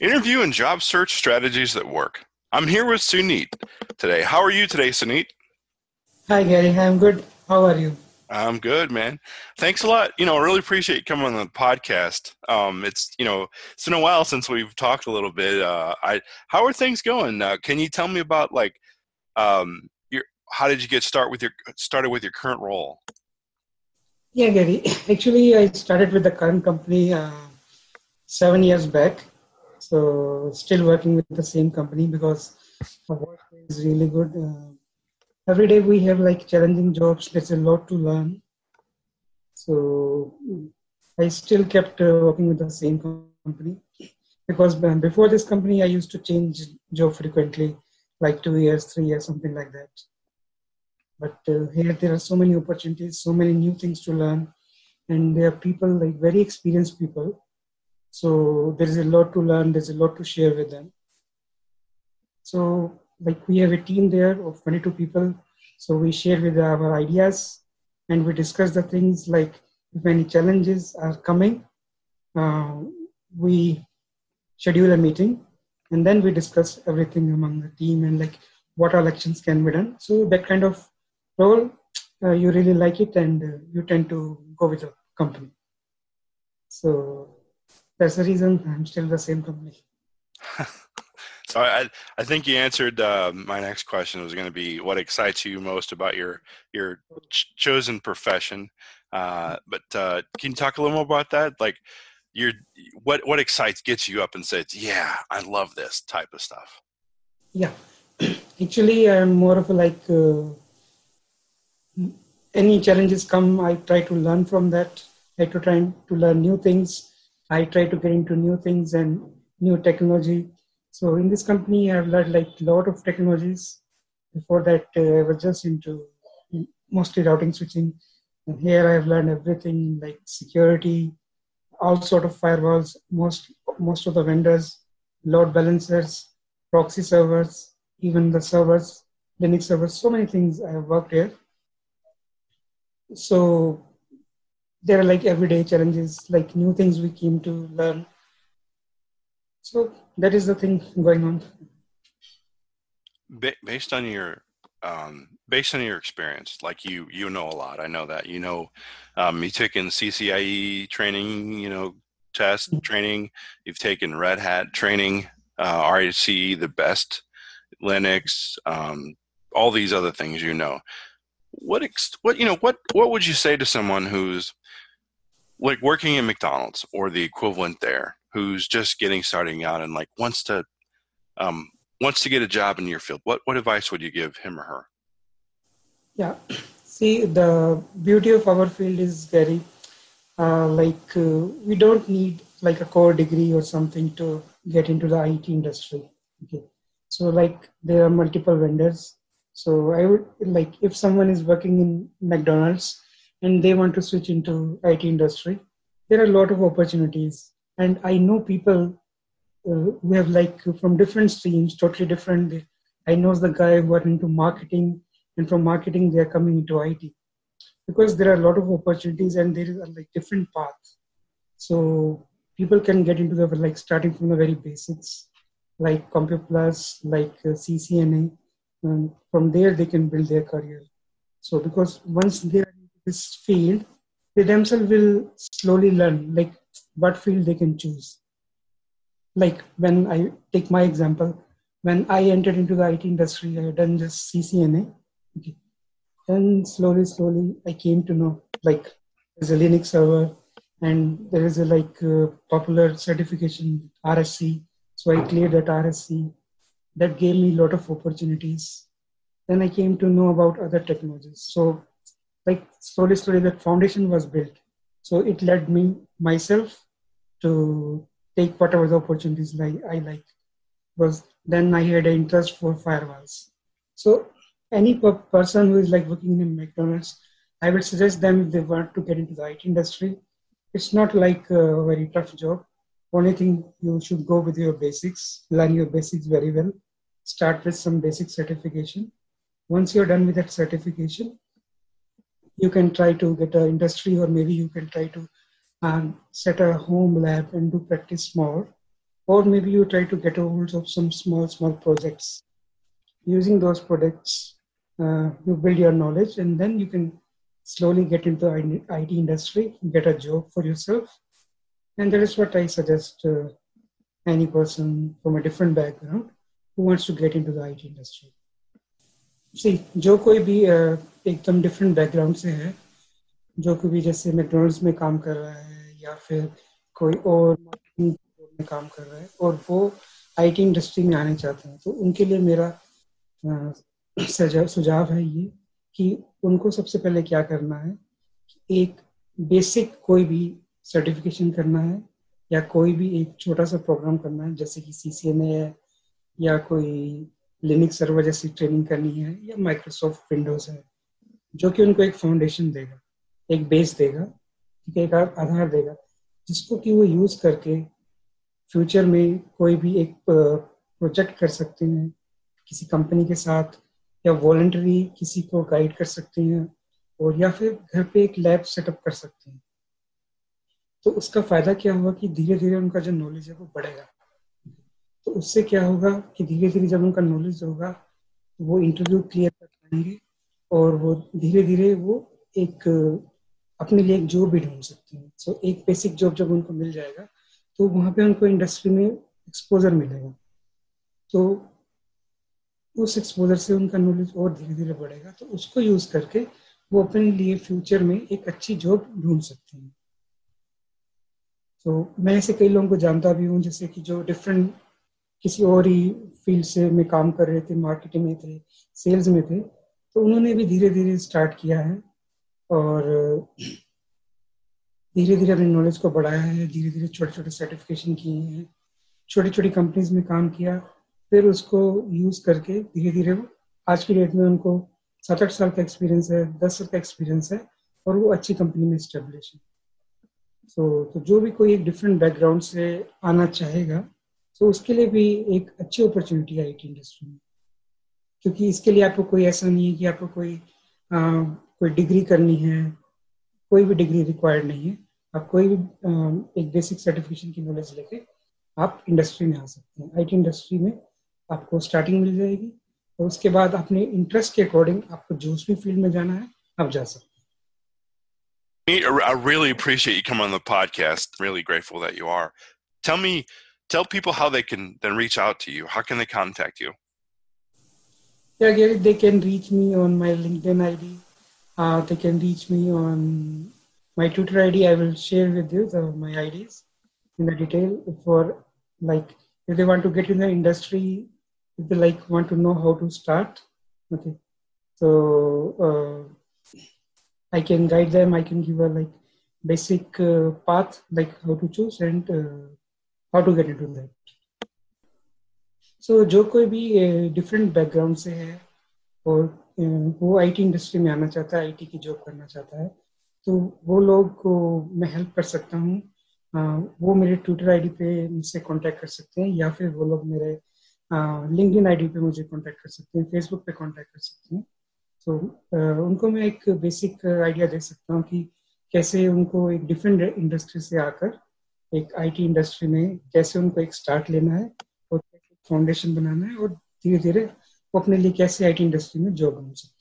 Interview and job search strategies that work. I'm here with Suneet today. How are you today, Suneet? Hi, Gary. I'm good. How are you? I'm good, man. Thanks a lot. You know, I really appreciate you coming on the podcast. Um, it's you know, it's been a while since we've talked a little bit. Uh, I how are things going? Uh, can you tell me about like, um, your how did you get start with your started with your current role? Yeah, Gary. Actually, I started with the current company uh, seven years back. So still working with the same company because the work is really good. Uh, every day we have like challenging jobs. There's a lot to learn. So I still kept uh, working with the same company because before this company I used to change job frequently, like two years, three years, something like that. But uh, here there are so many opportunities, so many new things to learn, and there are people like very experienced people. So there is a lot to learn. There's a lot to share with them. So like we have a team there of 22 people. So we share with our ideas, and we discuss the things like if any challenges are coming, uh, we schedule a meeting, and then we discuss everything among the team and like what all actions can be done. So that kind of role, uh, you really like it and uh, you tend to go with the company. So that's the reason I'm still the same company. so I, I think you answered uh, my next question was going to be what excites you most about your your ch- chosen profession. Uh, but uh, can you talk a little more about that? Like, your what what excites gets you up and says, "Yeah, I love this type of stuff." Yeah, actually, I'm more of a like uh, any challenges come, I try to learn from that. I try to try to learn new things. I try to get into new things and new technology. So in this company, I've learned like a lot of technologies. Before that, uh, I was just into mostly routing switching. And here I've learned everything like security, all sort of firewalls, most most of the vendors, load balancers, proxy servers, even the servers, Linux servers, so many things I have worked here so there are like everyday challenges like new things we came to learn. So that is the thing going on. Based on your um, based on your experience like you you know a lot. I know that. You know um, you took in ccie training you know test training. You've taken red hat training uh, RHCE, the best linux um, all these other things you know what ex- what you know what what would you say to someone who's like working in McDonald's or the equivalent there, who's just getting starting out and like wants to um, wants to get a job in your field? What what advice would you give him or her? Yeah, see the beauty of our field is very uh, like uh, we don't need like a core degree or something to get into the IT industry. Okay, so like there are multiple vendors so I would like if someone is working in McDonald's and they want to switch into IT industry, there are a lot of opportunities. And I know people uh, who have like from different streams, totally different. I know the guy who are into marketing, and from marketing they are coming into IT because there are a lot of opportunities and there is a like different paths. So people can get into the like starting from the very basics, like Compute Plus, like uh, CCNA, and from there they can build their career. So because once they are in this field they themselves will slowly learn like what field they can choose. Like when i take my example when i entered into the it industry i had done just ccna okay. then slowly slowly i came to know like there's a linux server and there is a like uh, popular certification RHCE so i cleared that RHCE that gave me a lot of opportunities. Then I came to know about other technologies. So, like slowly, slowly, that foundation was built. So it led me myself to take whatever the opportunities like I like. Was then I had an interest for firewalls. So any per- person who is like working in McDonald's, I would suggest them if they want to get into the IT industry. It's not like a very tough job. Only thing you should go with your basics, learn your basics very well, start with some basic certification. Once you're done with that certification, you can try to get an industry or maybe you can try to um, set a home lab and do practice more. or maybe you try to get a hold of some small small projects using those products uh, you build your knowledge and then you can slowly get into IT industry, get a job for yourself. And that is what I suggest uh, any person from a different background who wants to get into the IT industry. See, जो कोई भी एकदम different background से है जो कोई भी जैसे मैकडोनल्ड्स में काम कर रहा है या फिर कोई और में काम कर रहा है और वो आईटी इंडस्ट्री में आने चाहते हैं तो उनके लिए मेरा सुझाव है ये कि उनको सबसे पहले क्या करना है एक बेसिक कोई भी सर्टिफिकेशन करना है, या कोई भी एक छोटा सा प्रोग्राम करना है, जैसे कि सी सी है, या कोई लिनिक सर्वर जैसी ट्रेनिंग करनी है, या माइक्रोसॉफ्ट विंडोज़ है, जो कि उनको एक फाउंडेशन देगा, एक बेस देगा, ठीक है, एक आधार देगा, जिसको कि वो यूज़ करके फ्यूचर में कोई भी एक प्रोजेक्ट कर सकते हैं, किसी कंपनी के साथ, या वॉलेंटरी किसी को गाइड कर सकते हैं, और या फिर घर पे एक लैब सेटअप कर सकते हैं। तो उसका फ़ायदा क्या होगा कि धीरे धीरे उनका जो नॉलेज है वो बढ़ेगा। तो उससे क्या होगा कि धीरे धीरे जब उनका नॉलेज होगा वो इंटरव्यू क्लियर कर पाएँगे और वो धीरे धीरे वो एक अपने लिए एक जॉब भी ढूंढ सकते हैं। सो so, एक बेसिक जॉब जब उनको मिल जाएगा तो वहाँ पे उनको इंडस्ट्री में एक्सपोजर मिलेगा। तो उस एक्सपोजर से उनका नॉलेज और धीरे धीरे बढ़ेगा। तो उसको यूज़ करके वो अपने लिए फ्यूचर में एक अच्छी जॉब ढूंढ सकते हैं। तो मैं ऐसे कई लोगों को जानता भी हूँ, जैसे कि जो डिफरेंट किसी और ही फ़ील्ड से में काम कर रहे थे मार्केटिंग में थे सेल्स में थे तो उन्होंने भी धीरे धीरे स्टार्ट किया है और धीरे धीरे अपने नॉलेज को बढ़ाया है धीरे धीरे छोटे छोटे सर्टिफिकेशन किए हैं छोटी छोटी कंपनीज़ में काम किया, फिर उसको यूज़ करके धीरे धीरे वो आज की डेट में उनको सात आठ साल का एक्सपीरियंस है, दस साल का एक्सपीरियंस है और वो अच्छी कंपनी में स्टेब्लिश है। सो so, तो जो भी कोई एक डिफरेंट बैकग्राउंड से आना चाहेगा तो उसके लिए भी एक अच्छी अपॉर्चुनिटी है आई इंडस्ट्री में। क्योंकि इसके लिए आपको कोई ऐसा नहीं है कि आपको कोई आ, कोई डिग्री करनी है कोई भी डिग्री रिक्वायर्ड नहीं है। आप कोई भी आ, एक बेसिक सर्टिफिकेशन की नॉलेज लेके आप इंडस्ट्री में आ सकते हैं। आईटी इंडस्ट्री में आपको स्टार्टिंग मिल जाएगी और उसके बाद अपने इंटरेस्ट के अकॉर्डिंग आपको जो भी फ़ील्ड में जाना है आप जा सकते I really appreciate you coming on the podcast. Really grateful that you are. Tell me, tell people how they can then reach out to you. How can they contact you? Yeah, Gary, they can reach me on my LinkedIn ID. Uh, they can reach me on my Twitter ID. I will share with you the, my IDs in the detail for like if they want to get in the industry if they like want to know how to start okay so uh, i can guide them. I can give a like basic uh, path like how to choose and uh, how to get into that. So जो कोई भी different background से है और वो IT industry में आना चाहता है आईटी की जॉब करना चाहता है तो वो लोग को मैं हेल्प कर सकता हूँ। वो मेरे ट्विटर आईडी पे मुझसे कांटेक्ट कर सकते हैं या फिर वो लोग मेरे लिंक इन आई पे मुझे कॉन्टेक्ट कर सकते हैं फेसबुक पे कॉन्टेक्ट कर सकते हैं। तो उनको मैं एक बेसिक आइडिया दे सकता हूँ कि कैसे उनको एक डिफरेंट इंडस्ट्री से आकर, एक आईटी इंडस्ट्री में कैसे उनको एक स्टार्ट लेना है और फाउंडेशन बनाना है और धीरे धीरे वो अपने लिए कैसे आईटी इंडस्ट्री में जॉब बन सकते